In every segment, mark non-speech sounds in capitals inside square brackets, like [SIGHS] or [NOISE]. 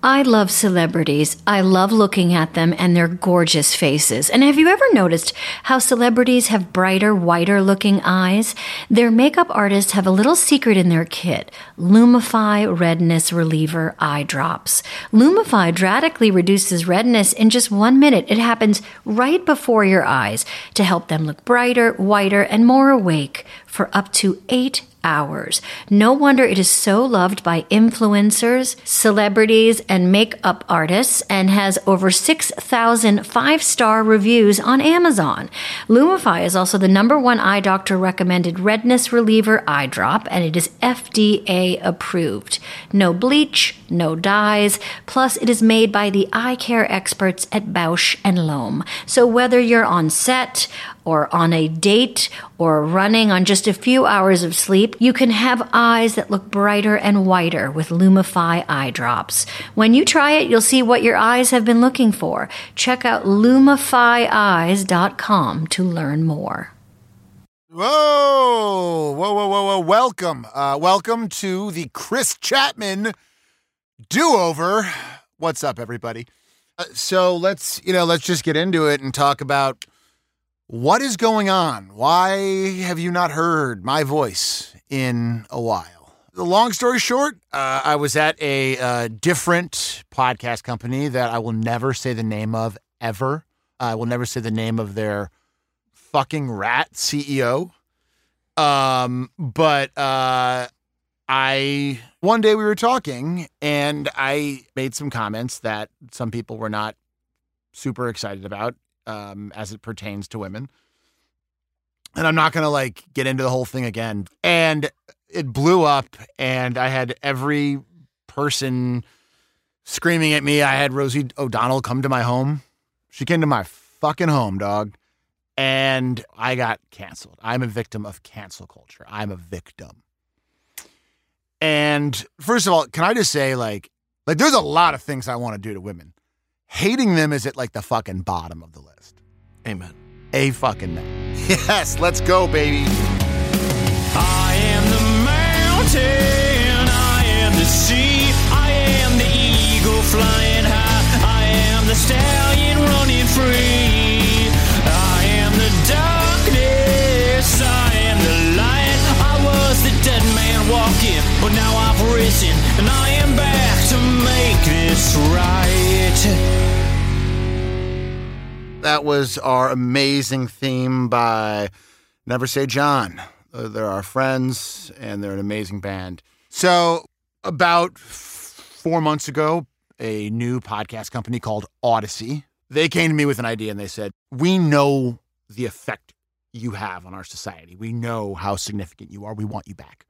I love celebrities. I love looking at them and their gorgeous faces. And have you ever noticed how celebrities have brighter, whiter looking eyes? Their makeup artists have a little secret in their kit Lumify Redness Reliever Eye Drops. Lumify drastically reduces redness in just one minute. It happens right before your eyes to help them look brighter, whiter, and more awake for up to eight hours. No wonder it is so loved by influencers, celebrities, and makeup artists and has over 6,000 five star reviews on Amazon. Lumify is also the number one eye doctor recommended redness reliever eye drop, and it is FDA approved. No bleach, no dyes, plus it is made by the eye care experts at Bausch and Lomb. So whether you're on set, or on a date or running on just a few hours of sleep, you can have eyes that look brighter and whiter with Lumify eye drops. When you try it, you'll see what your eyes have been looking for. Check out lumifyeyes.com to learn more. Whoa, whoa, whoa, whoa, whoa. Welcome. Uh, welcome to the Chris Chatman do over. What's up, everybody? Uh, so let's, you know, let's just get into it and talk about what is going on? Why have you not heard my voice in a while? The long story short, uh, I was at a uh, different podcast company that I will never say the name of ever. I will never say the name of their fucking rat CEO. Um, but uh, I one day we were talking and I made some comments that some people were not super excited about um, as it pertains to women. And I'm not going to like get into the whole thing again. And it blew up, and I had every person screaming at me. I had Rosie O'Donnell come to my home. She came to my fucking home, dog. And I got canceled. I'm a victim of cancel culture. I'm a victim. And first of all, can I just say, like, like there's a lot of things I want to do to women. Hating them is at like the fucking bottom of the list. Amen. A fucking man. Yes, let's go, baby. I am the mountain, I am the sea, I am the eagle flying high, I am the stallion running free. That was our amazing theme by Never Say John. Uh, they're our friends, and they're an amazing band. So, about four months ago, a new podcast company called Odyssey. They came to me with an idea and they said, We know the effect you have on our society. We know how significant you are. We want you back.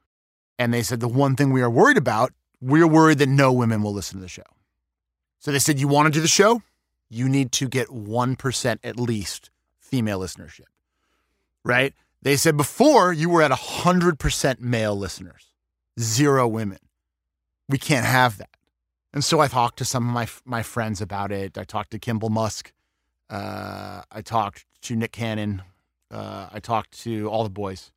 And they said, The one thing we are worried about, we're worried that no women will listen to the show. So they said, You want to do the show? You need to get 1% at least female listenership, right? They said before you were at 100% male listeners, zero women. We can't have that. And so I talked to some of my my friends about it. I talked to Kimball Musk. Uh, I talked to Nick Cannon. Uh, I talked to all the boys,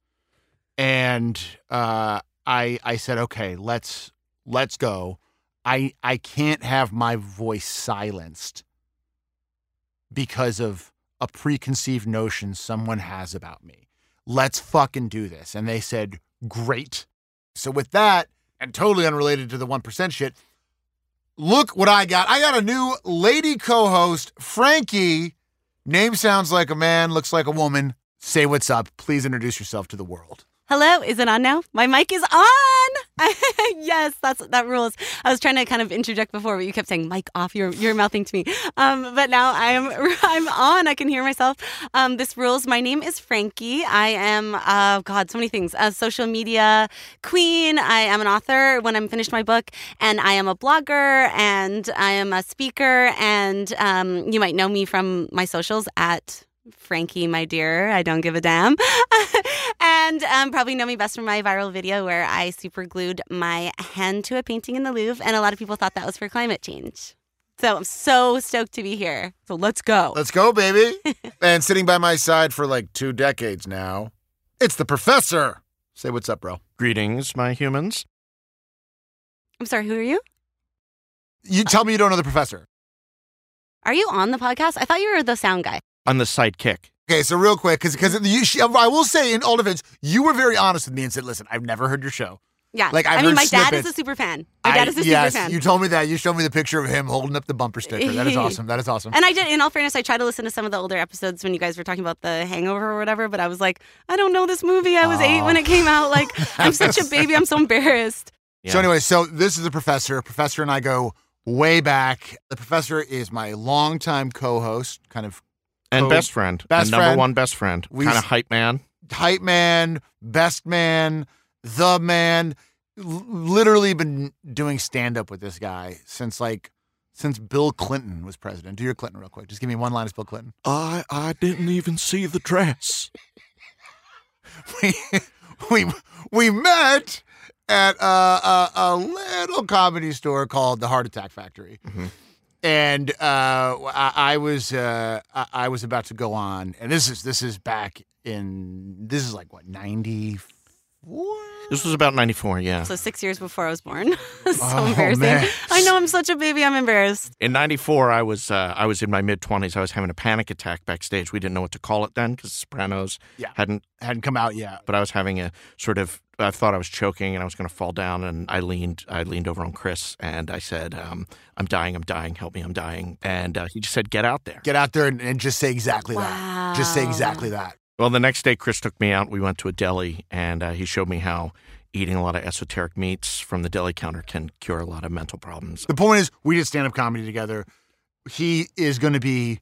and uh, I I said, okay, let's let's go. I I can't have my voice silenced because of a preconceived notion someone has about me. Let's fucking do this. And they said, great. So with that, and totally unrelated to the 1% shit, look what I got. I got a new lady co-host, Frankie. Name sounds like a man, looks like a woman. Say what's up. Please introduce yourself to the world. Hello, is it on now? My mic is on. [LAUGHS] yes, that's that rules. I was trying to kind of interject before, but you kept saying mic off. You're you're mouthing to me. Um, but now I am [LAUGHS] I'm on. I can hear myself. Um, this rules. My name is Frankie. I am uh, God, so many things. A social media queen. I am an author when I'm finished my book, and I am a blogger, and I am a speaker, and um, you might know me from my socials at Frankie, my dear, I don't give a damn. [LAUGHS] and um, probably know me best from my viral video where I super glued my hand to a painting in the Louvre, and a lot of people thought that was for climate change. So I'm so stoked to be here. So let's go. Let's go, baby. [LAUGHS] and sitting by my side for like two decades now, it's the professor. Say what's up, bro. Greetings, my humans. I'm sorry, who are you? You tell me you don't know the professor. Are you on the podcast? I thought you were the sound guy. I'm the sidekick. Okay, so real quick, because because I will say in all defense, you were very honest with me and said, "Listen, I've never heard your show." Yeah. Like, I've I mean, heard my dad is a super fan. My dad I- is a yes, super fan. you told me that. You showed me the picture of him holding up the bumper sticker. That is [LAUGHS] awesome. That is awesome. and I did, in all fairness, I tried to listen to some of the older episodes when you guys were talking about the hangover or whatever, but I was like, I don't know this movie. I was eight when it came out. Like, I'm such a [LAUGHS] baby. I'm so embarrassed. Yeah. So anyway, so this is the professor. Professor and I go way back. The professor is my longtime co-host, kind of and Code- best friend. best and number friend. one best friend. We kind of hype man. hype man, best man, the man. L- literally been doing stand up with this guy since like since Bill Clinton was president. Do your Clinton real quick. Just give me one line as Bill Clinton. I I didn't even see the dress. [LAUGHS] we we we met at a, a, a little comedy store called the Heart Attack Factory, mm-hmm. And uh, I, I was uh, I, I was about to go on, and this is this is back in this is like what ninety four. This was about 94, yeah. So six years before I was born. [LAUGHS] so Oh, embarrassing. man. I know I'm such a baby. I'm embarrassed. In 94, I was uh, I was in my mid 20s. I was having a panic attack backstage. We didn't know what to call it then because Sopranos Yeah. hadn't, Hadn't come out yet. but I was having a sort of, I thought I was choking and I was going to fall down. And I leaned, I leaned over on Chris and I said, um, I'm dying, I'm dying, help me, I'm dying. And uh, he just said, get out there. Get out there and, and just say exactly that. Just say exactly that. Well, the next day, Chris took me out. We went to a deli, and uh, he showed me how eating a lot of esoteric meats from the deli counter can cure a lot of mental problems. The point is, we did stand up comedy together. He is going to be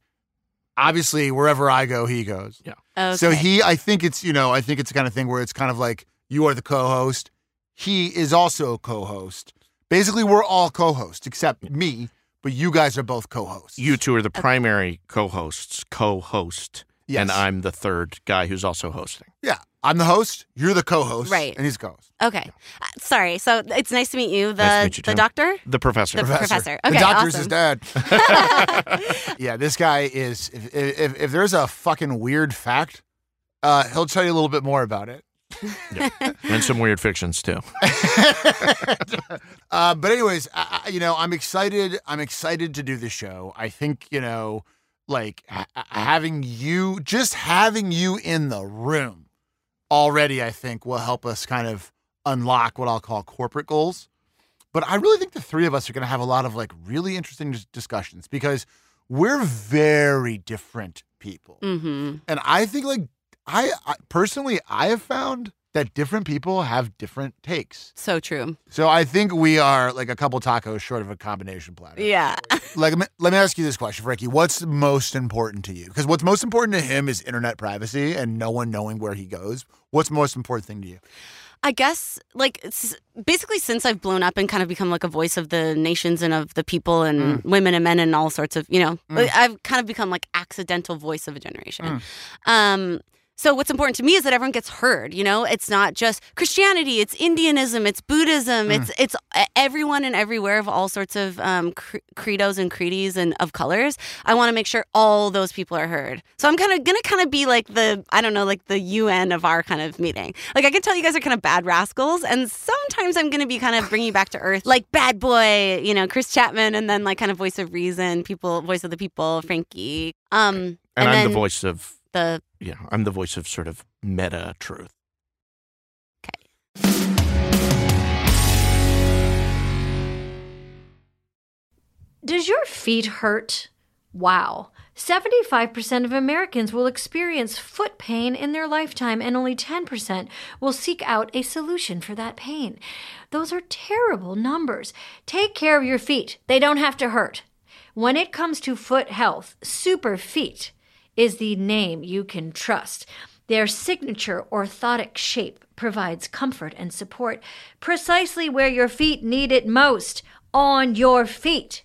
obviously wherever I go, he goes. Okay. So he, I think it's, you know, I think it's the kind of thing where it's kind of like you are the co host. He is also a co host. Basically, we're all co hosts except me, but you guys are both co hosts. You two are the primary co-hosts, co-host, Yes. and I'm the third guy who's also hosting. Yeah. I'm the host. You're the co host. Right. And he's co host. Okay. Uh, sorry. So it's nice to meet you. The Nice to meet you, the too. doctor. The professor. The- Professor. the Okay, the doctor's awesome. his dad. [LAUGHS] [LAUGHS] yeah, this guy is, if, if, if there's a fucking weird fact, uh, he'll tell you a little bit more about it. [LAUGHS] and some weird fictions too. uh, but anyways, I, I- you know, I'm excited. I'm excited to do the show. I think you know, like ha- having you, just having you in the room already, I think will help us kind of unlock what I'll call corporate goals. But I really think the three of us are going to have a lot of like really interesting discussions because we're very different people. Mm-hmm. And I think like I, I personally I have found that different people have different takes. So true. So I think we are like a couple tacos short of a combination platter. Yeah. [LAUGHS] Like let me, ask you this question, Frankie. What's most important to you? Because what's most important to him is internet privacy and no one knowing where he goes. What's the most important thing to you? I guess, like, basically, since I've blown up and kind of become like a voice of the nations and of the people and mm. women and men and all sorts of, you know, like, I've kind of become like accidental voice of a generation. Mm. Um, so what's important to me is that everyone gets heard. You know, it's not just Christianity; it's Indianism, it's Buddhism, it's it's e, everyone and everywhere of all sorts of um, cre- credos and creeds and of colors. I want to make sure all those people are heard. So I'm kind of gonna kind of be like the I don't know, like the UN of our kind of meeting. Like I can tell you guys are kind of bad rascals, and sometimes I'm gonna be kind of bringing you back to earth, like bad boy, you know, Chris Chatman, and then like kind of voice of reason, people, voice of the people, Frankie. Um, And, I'm then the voice of the yeah, I'm the voice of sort of meta truth. Okay does your feet hurt? Wow. 75% of Americans will experience foot pain in their lifetime, and only 10% will seek out a solution for that pain. Those are terrible numbers. Take care of your feet, they don't have to hurt. When it comes to foot health, Super Feet is the name you can trust. Their signature orthotic shape provides comfort and support precisely where your feet need it most on your feet.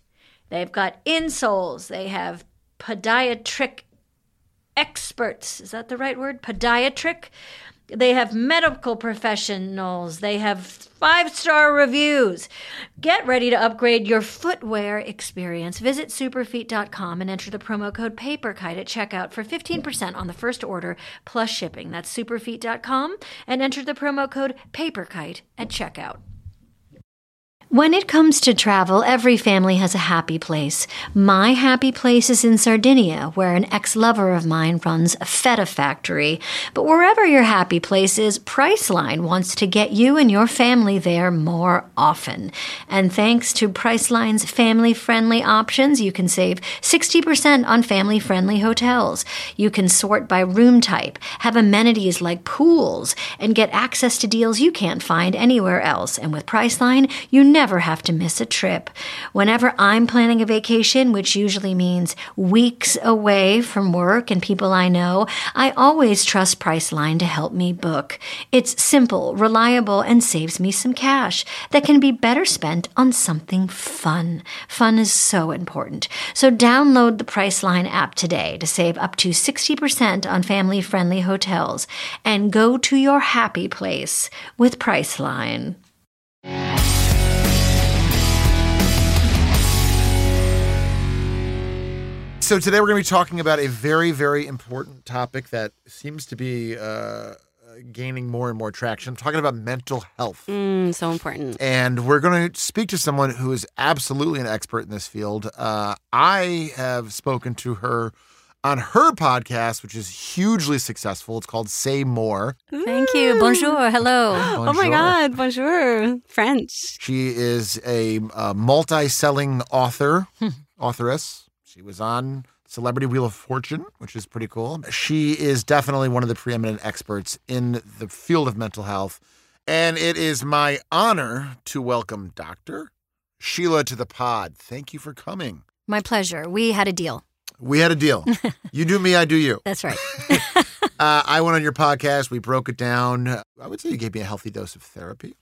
They've got insoles, they have podiatric experts. Is that the right word? Podiatric. They have medical professionals. They have five star reviews. Get ready to upgrade your footwear experience. Visit superfeet.com and enter the promo code PAPERKITE at checkout for 15% on the first order plus shipping. That's superfeet.com and enter the promo code PAPERKITE at checkout. When it comes to travel, every family has a happy place. My happy place is in Sardinia, where an ex lover of mine runs a feta factory. But wherever your happy place is, Priceline wants to get you and your family there more often. And thanks to Priceline's family friendly options, you can save 60% on family friendly hotels. You can sort by room type, have amenities like pools, and get access to deals you can't find anywhere else. And with Priceline, you never have to miss a trip. Whenever I'm planning a vacation, which usually means weeks away from work and people I know, I always trust Priceline to help me book. It's simple, reliable, and saves me some cash that can be better spent on something fun. Fun is so important. So download the Priceline app today to save up to 60% on family friendly hotels and go to your happy place with Priceline. So today we're going to be talking about a very, very important topic that seems to be uh, gaining more and more traction. I'm talking about mental health. Mm, so important. And we're going to speak to someone who is absolutely an expert in this field. Uh, I have spoken to her on her podcast, which is hugely successful. It's called Say More. Thank you. Bonjour. Hello. [GASPS] Oh my God. Bonjour. French. She is a, uh multi-selling author, [LAUGHS] authoress. She was on Celebrity Wheel of Fortune, which is pretty cool. She is definitely one of the preeminent experts in the field of mental health. And it is my honor to welcome Dr. Sheila to the pod. Thank you for coming. My pleasure. We had a deal. We had a deal. [LAUGHS] you do me, I do you. That's right. [LAUGHS] Uh, I went on your podcast. We broke it down. I would say you gave me a healthy dose of therapy.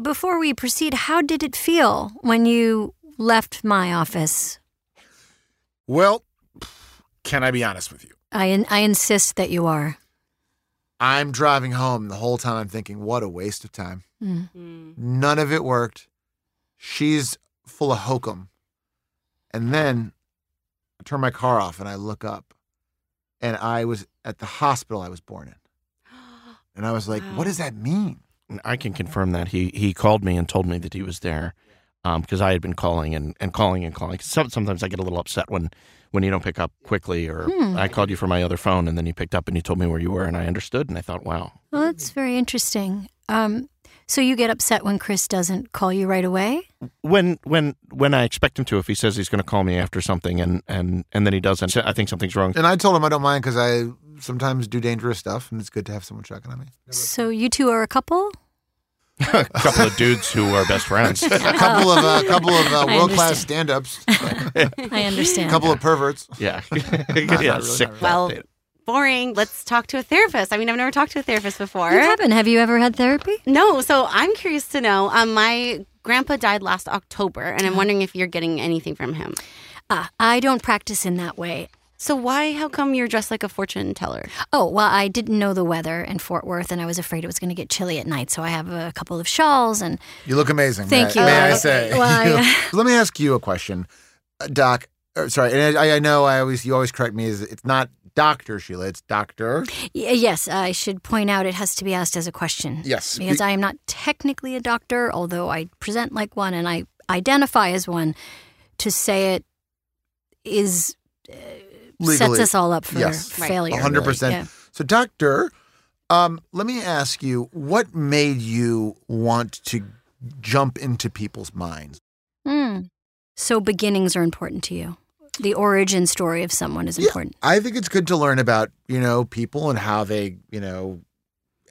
Before we proceed, how did it feel when you left my office? Well, can I be honest with you? I, in, I insist that you are. I'm driving home the whole time I'm thinking, what a waste of time. Mm. Mm. None of it worked. She's full of hokum. And then I turn my car off and I look up and I was at the hospital I was born in. [GASPS] And I was like, what does that mean? I can confirm that he he called me and told me that he was there because I had been calling and, and calling and calling. Some, sometimes I get a little upset when when you don't pick up quickly, or Hmm. I called you from my other phone and then you picked up and you told me where you were, and I understood, and I thought, wow, Well, that's very interesting. Um, so you get upset when Chris doesn't call you right away? when when when I expect him to, if he says he's going to call me after something and and and then he doesn't, I think something's wrong. And I told him I don't mind because I sometimes do dangerous stuff and it's good to have someone checking on me. So you two are a couple? A couple of dudes who are best friends. [LAUGHS] A couple of uh, couple of uh, world class understand. stand ups, [LAUGHS] I understand. a couple of perverts. yeah, really, [LAUGHS] yeah, not sick. really. Well, boring. Let's talk to a therapist. I mean, I've never talked to a therapist before. You haven't. Have you ever had therapy? No, so I'm curious to know. Um, my grandpa died last October, and I'm wondering if you're getting anything from him. Ah, I don't practice in that way. So why? How come you're dressed like a fortune teller? Oh, well, I didn't know the weather in Fort Worth, and I was afraid it was going to get chilly at night. So I have a couple of shawls, and You look amazing. Thank may, you. May I Uh, say? well, I- [LAUGHS] Let me ask you a question, uh, Doc. uh, sorry, and I, I know I always you always correct me. Is it's not Doctor Sheila, it's Doctor. Y- yes, I should point out it has to be asked as a question. Yes, Because we- I am not technically a doctor, although I present like one and I identify as one. To say it is uh, sets us all up for Yes. Right. failure. A hundred really. percent. Yeah. So, Doctor, um, let me ask you, what made you want to jump into people's minds? Hmm. So beginnings are important to you. The origin story of someone is Yeah. important. I think it's good to learn about you know people and how they you know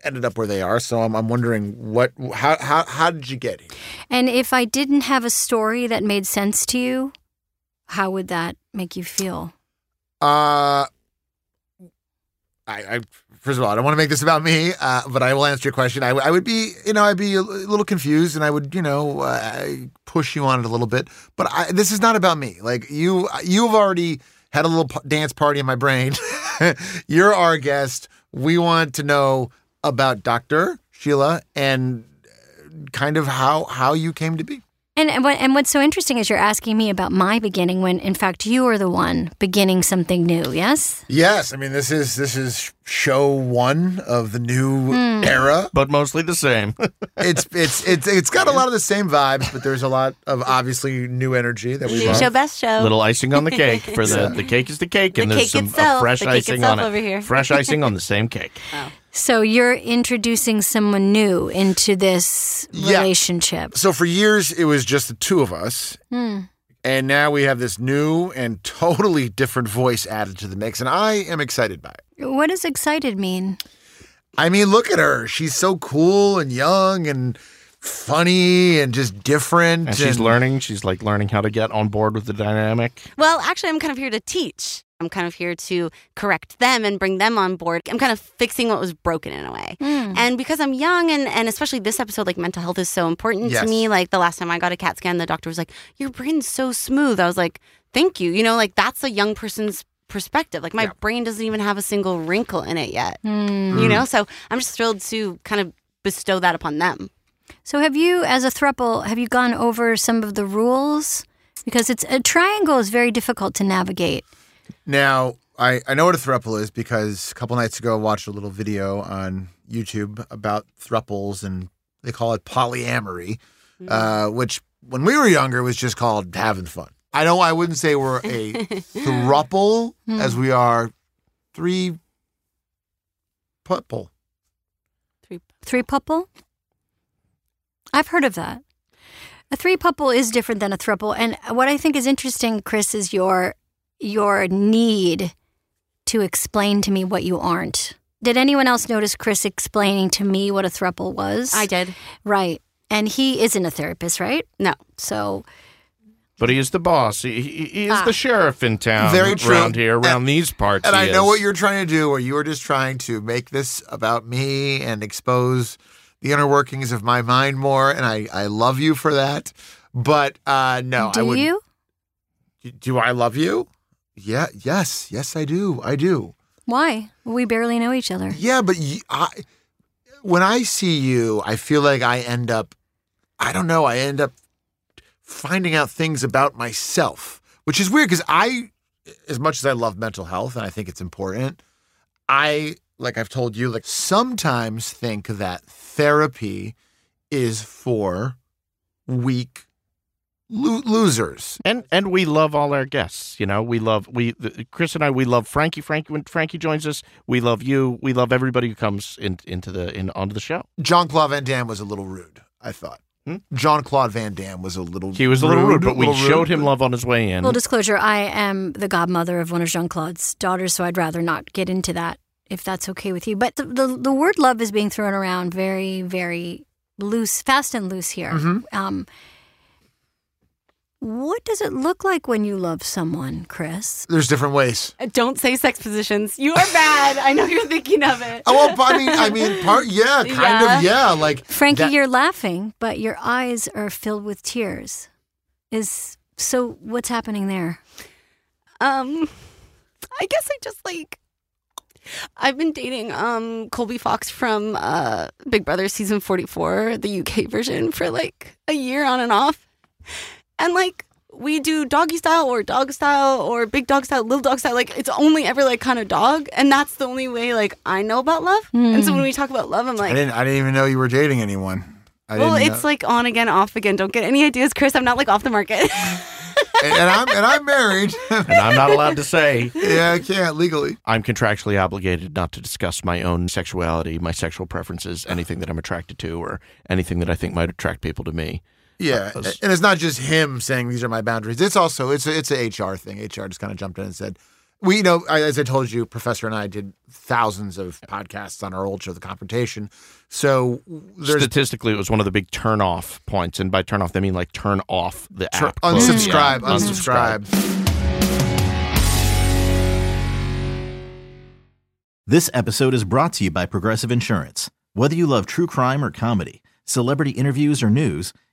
ended up where they are. So I'm, I'm wondering what how how how did you get here? And if I didn't have a story that made sense to you, how would that make you feel? Uh, I, I first of all, I don't want to make this about me, uh, but I will answer your question. I, I would be, you know, I'd be a little confused, and I would, you know, uh, push you on it a little bit. But I, this is not about me. Like you, you've already had a little p- dance party in my brain. [LAUGHS] You're our guest. We want to know about Doctor Sheila and uh, kind of how how you came to be. And and, what, and what's so interesting is you're asking me about my beginning when, in fact, you are the one beginning something new. Yes. Yes, I mean this is this is show one of the new hmm. era. But mostly the same. [LAUGHS] It's it's it's it's got a lot of the same vibes, but there's a lot of obviously new energy that we New show, best show. Little icing on the [LAUGHS] cake for the the cake is the cake, and The there's cake some itself, fresh the cake icing on it. over here. Fresh icing on the same cake. [LAUGHS] Oh. So you're introducing someone new into this Yeah. relationship. So for years it was just the two of us. Hmm. And now we have this new and totally different voice added to the mix, and I am excited by it. What does excited mean? I mean, look at her. She's so cool and young and funny and just different. And she's learning. She's like learning how to get on board with the dynamic. Well, actually, I'm kind of here to teach. I'm kind of here to correct them and bring them on board. I'm kind of fixing what was broken in a way. And because I'm young and, and especially this episode, like mental health is so important Yes. to me. Like the last time I got a CAT scan, the doctor was like, Your brain's so smooth. I was like, Thank you. You know, like that's a young person's perspective. Like my Yeah. brain doesn't even have a single wrinkle in it yet. Hmm. You know? So I'm just thrilled to kind of bestow that upon them. So have you, as a thruple, have you gone over some of the rules? Because it's a triangle is very difficult to navigate. Now, I, I know what a thruple is because a couple nights ago I watched a little video on YouTube about thruples and they call it polyamory, uh, which when we were younger was just called having fun. I know I wouldn't say we're a [LAUGHS] thruple as we are three couple. Three puple? I've heard of that. A three puple is different than a thruple. And what I think is interesting, Chris, is your your need to explain to me what you aren't. Did anyone else notice Chris explaining to me what a thruple was? I did. Right. And he isn't a therapist, right? No. So But he is the boss. He, he, he is Ah. the sheriff in town. Very true. Around here, around And- these parts. And he I know what you're trying to do, or you are just trying to make this about me and expose the inner workings of my mind more. And I, I love you for that. But uh, no, I do would. you? Do I love you? Yeah. Yes. Yes, I do. I do. Why? We barely know each other. Yeah, but y I when I see you, I feel like I end up. I don't know. I end up finding out things about myself, which is weird because I, as much as I love mental health and I think it's important, I, like I've told you, like sometimes think that therapy is for weak lo- losers. And and we love all our guests. You know, we love we the, Chris and I. We love Frankie. Frankie when Frankie joins us, we love you. We love everybody who comes in, into the in onto the show. Jean Claude Van Damme was a little rude, I thought. Hmm? Jean Claude Van Damme was a little He was a little rude, but we little showed rude. him love on his way in. Full disclosure, I am the godmother of one of Jean Claude's daughters, so I'd rather not get into that if that's okay with you. But the, the, the word love is being thrown around very, very loose, fast and loose here. Mm-hmm. Um, what does it look like when you love someone, Chris? There's different ways. Uh, Don't say sex positions. You are bad. I know you're thinking of it. Oh, well, I mean, I mean, part, yeah, kind Yeah. of, yeah. Like Frankie, that- you're laughing, but your eyes are filled with tears. Is so what's happening there? Um, I guess I just like. I've been dating um Colby Fox from uh Big Brother season 44, the UK version, for like a year on and off. And like we do doggy style or dog style or big dog style, little dog style. Like it's only ever like kind of dog, and that's the only way like I know about love. And so hmm. when we talk about love, I'm I like, didn't, I didn't even know you were dating anyone. I well, it's know- like on again, off again. Don't get any ideas, Chris. I'm not like off the market. [LAUGHS] and, and I'm and I'm married. [LAUGHS] and I'm not allowed to say. yeah, I can't legally. I'm contractually obligated not to discuss my own sexuality, my sexual preferences, anything that I'm attracted to, or anything that I think might attract people to me. Yeah, Uh, and it's not just him saying these are my boundaries. It's also it's a, it's a HR thing. HR just kind of jumped in and said, "We, you know, I, as I told you, Professor and I did thousands of podcasts on our old show, The Confrontation. So there's Statistically, it was one of the big turn off points, and by turn off, they mean like turn off the Tur- app, close the unsubscribe, app, unsubscribe. This episode is brought to you by Progressive Insurance. Whether you love true crime or comedy, celebrity interviews or news,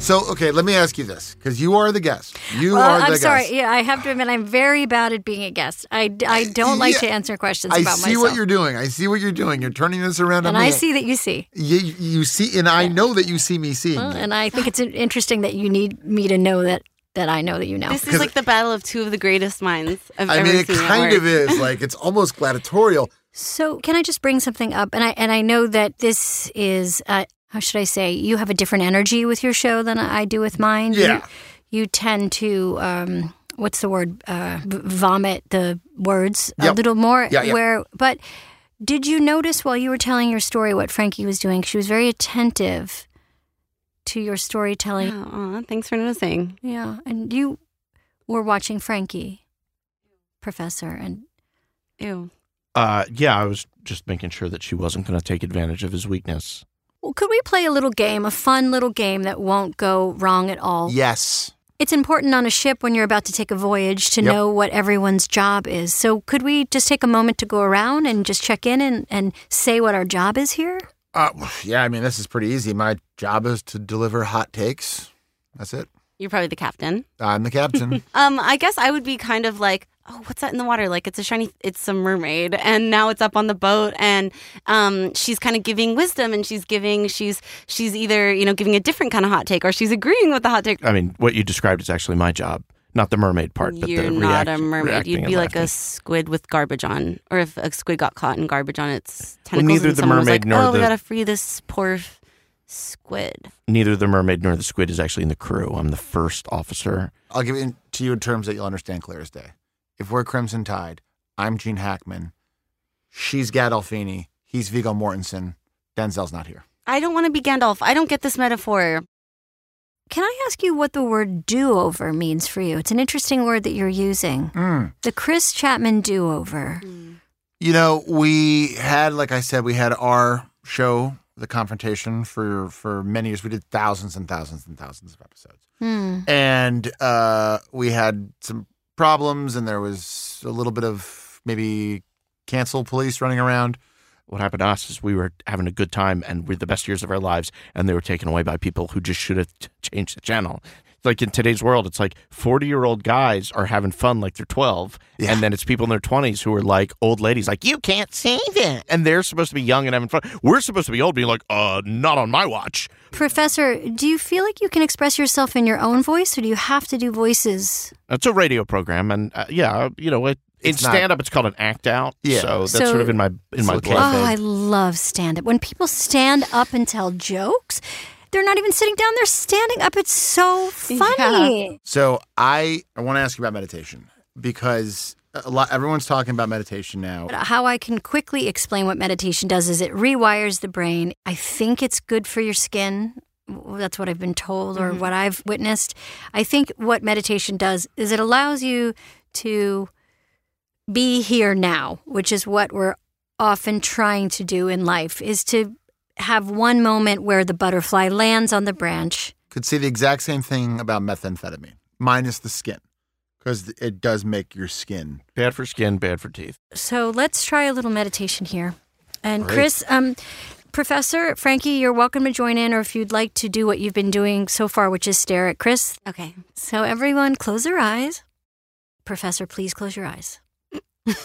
So, okay, let me ask you this because you are the guest. You Well, are the I'm guest. sorry. Yeah, I have to admit, I'm very bad at being a guest. I, I [LAUGHS] don't like Yeah, to answer questions I about myself. I see what you're doing. I see what you're doing. You're turning this around and on me. I see that you see. You, you see, and I know that you see me seeing Well, and I think it's interesting that you need me to know that that I know that you know. This is like the battle of two of the greatest minds I've I ever mean, it seen. kind of is like it's almost gladiatorial. So, can I just bring something up? And I and I know that this is uh, how should I say? You have a different energy with your show than I do with mine. You- Yeah. You, tend to um, what's the word? Uh, v- vomit the words a Yep. little more. Yeah, yeah. Where, but did you notice while you were telling your story what Frankie was doing? She was very attentive to your storytelling. Oh, aw, thanks for noticing. Yeah, and you were watching Frankie, Professor, and Ew. Uh, yeah, I was just making sure that she wasn't going to take advantage of his weakness. Well, could we play a little game, a fun little game that won't go wrong at all? Yes. It's important on a ship when you're about to take a voyage to Yep. know what everyone's job is. So, could we just take a moment to go around and just check in and, and say what our job is here? Uh, [SIGHS] yeah, I mean, this is pretty easy. My job is to deliver hot takes. That's it. You're probably the captain. I'm the captain. [LAUGHS] Um, I guess I would be kind of like, oh, what's that in the water? Like it's a shiny, it's a mermaid, and now it's up on the boat, and um, she's kind of giving wisdom, and she's giving, she's she's either you know giving a different kind of hot take, or she's agreeing with the hot take. I mean, what you described is actually my job, not the mermaid part, but You're the not a mermaid. You'd be like a squid with garbage on, or if a squid got caught in garbage on its Well, tentacles, neither and the someone was mermaid like, nor oh, we the- gotta free this poor f- squid. Neither the mermaid nor the squid is actually in the crew. I'm the first officer. I'll give it to you in terms that you'll understand clear as day. If we're Crimson Tide, I'm Gene Hackman. She's Gandolfini. He's Viggo Mortensen. Denzel's not here. I don't want to be Gandalf. I don't get this metaphor. Can I ask you what the word do over means for you? It's an interesting word that you're using. Mm. The Chris Chatman do over. You know, we had, like I said, we had our show, The Confrontation, for for many years. We did thousands and thousands and thousands of episodes, Hmm. and uh, we had some problems, and there was a little bit of maybe cancel police running around. What happened to us is we were having a good time and we're the best years of our lives, and they were taken away by people who just should have t- changed the channel. Like in today's world, it's like 40 year old guys are having fun like they're 12, Yeah. and then it's people in their 20s who are like old ladies, like, you can't save it. And they're supposed to be young and having fun. We're supposed to be old, being like, uh, not on my watch. Professor, do you feel like you can express yourself in your own voice, or do you have to do voices? It's a radio program, and uh, yeah, you know, it, in It's stand up, it's called an act out. Yeah. So that's So- sort of in my in my So blood. Oh, I love stand up. When people stand up and tell jokes, they're not even sitting down, they're standing up. It's so funny. So I I want to ask you about meditation because a lot everyone's talking about meditation now. How I can quickly explain what meditation does is it rewires the brain. I think it's good for your skin. That's what I've been told or mm-hmm. what I've witnessed. I think what meditation does is it allows you to be here now, which is what we're often trying to do in life is to have one moment where the butterfly lands on the branch. Could say the exact same thing about methamphetamine, minus the skin, because it does make your skin. Bad for skin, bad for teeth. So let's try a little meditation here. And Great. Chris, um, Professor Frankie, you're welcome to join in, or if you'd like to do what you've been doing so far, which is stare at Chris. Okay. So everyone, close your eyes. Professor, please close your eyes. [LAUGHS]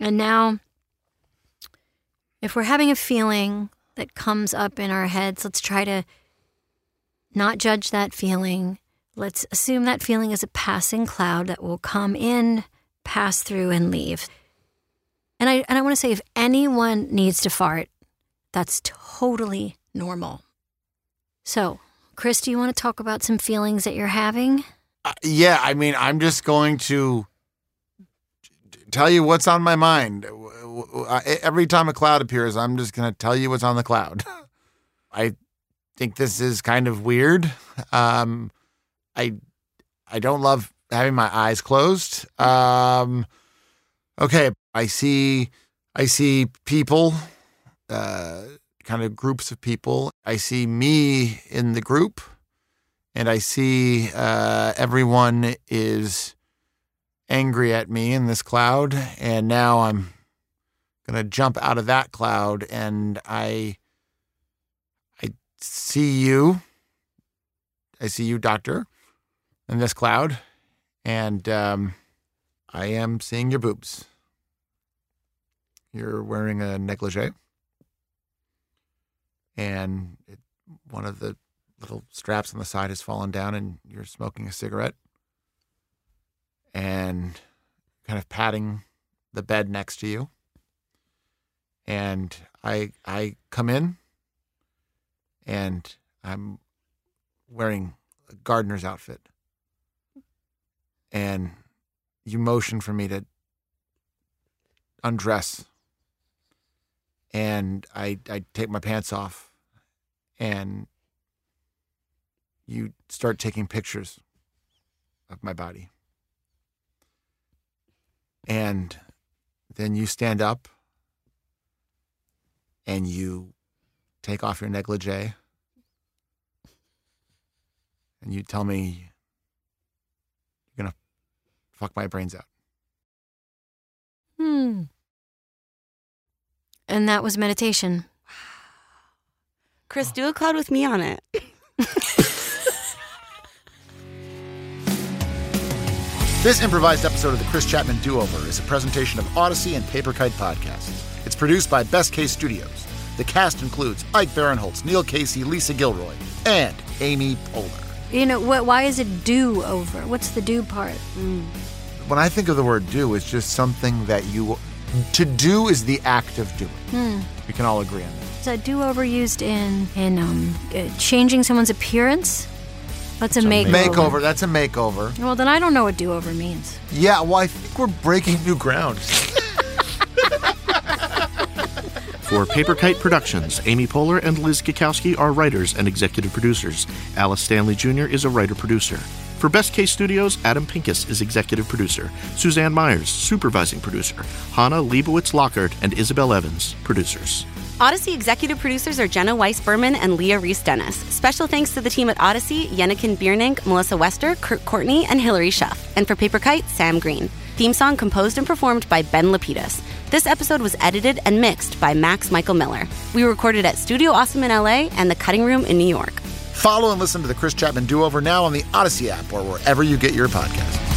and now, if we're having a feeling that comes up in our heads, let's try to not judge that feeling. Let's assume that feeling is a passing cloud that will come in, pass through, and leave. And I and I want to say, if anyone needs to fart, that's totally normal. So, Chris, do you want to talk about some feelings that you're having? Uh, yeah, I mean, I'm just going to tell you what's on my mind. Every time a cloud appears, I'm just going to tell you what's on the cloud. [LAUGHS] I think this is kind of weird. Um, I I don't love having my eyes closed. Um, okay, I see I see people uh, kind of groups of people. I see me in the group, and I see uh, everyone is angry at me in this cloud, and now I'm gonna jump out of that cloud, and I I see you. I see you, Doctor, in this cloud, and um, I am seeing your boobs. You're wearing a negligee, and it, one of the little straps on the side has fallen down, and you're smoking a cigarette, and kind of patting the bed next to you. And I I come in, and I'm wearing a gardener's outfit, and you motion for me to undress and I I take my pants off and you start taking pictures of my body. And then you stand up and you take off your negligee and you tell me you're going to fuck my brains out. Hmm. And that was meditation. Chris, do a cloud with me on it. [LAUGHS] This improvised episode of the Chris Chatman Do Over is a presentation of Odyssey and Paper Kite Podcasts. It's produced by Best Case Studios. The cast includes Ike Barinholtz, Neil Casey, Lisa Gilroy, and Amy Poehler. You know, what, why is it do over? What's the do part? When I think of the word do, it's just something that you. To do is the act of doing. We can all agree on that. Is that do over used in in um, uh, changing someone's appearance? That's a makeover. Makeover, that's a makeover. Well, then I don't know what do over means. Yeah, well, I think we're breaking new ground. [LAUGHS] For Paper Kite Productions, Amy Poehler and Liz Gakowski are writers and executive producers. Alice Stanley Jr. is a writer producer. For Best Case Studios, Adam Pincus is executive producer. Suzanne Myers, supervising producer. Hannah Leibowitz Lockhart and Isabel Evans, producers. Odyssey executive producers are Jenna Weiss Berman and Leah Reese Dennis. Special thanks to the team at Odyssey Yennekin Biernink, Melissa Wester, Kurt Courtney, and Hillary Schuff. And for Paper Kite, Sam Green. Theme song composed and performed by Ben Lapidus. This episode was edited and mixed by Max Michael Miller. We recorded at Studio Awesome in LA and The Cutting Room in New York. Follow and listen to the Chris Chatman Do Over now on the Odyssey app or wherever you get your podcasts.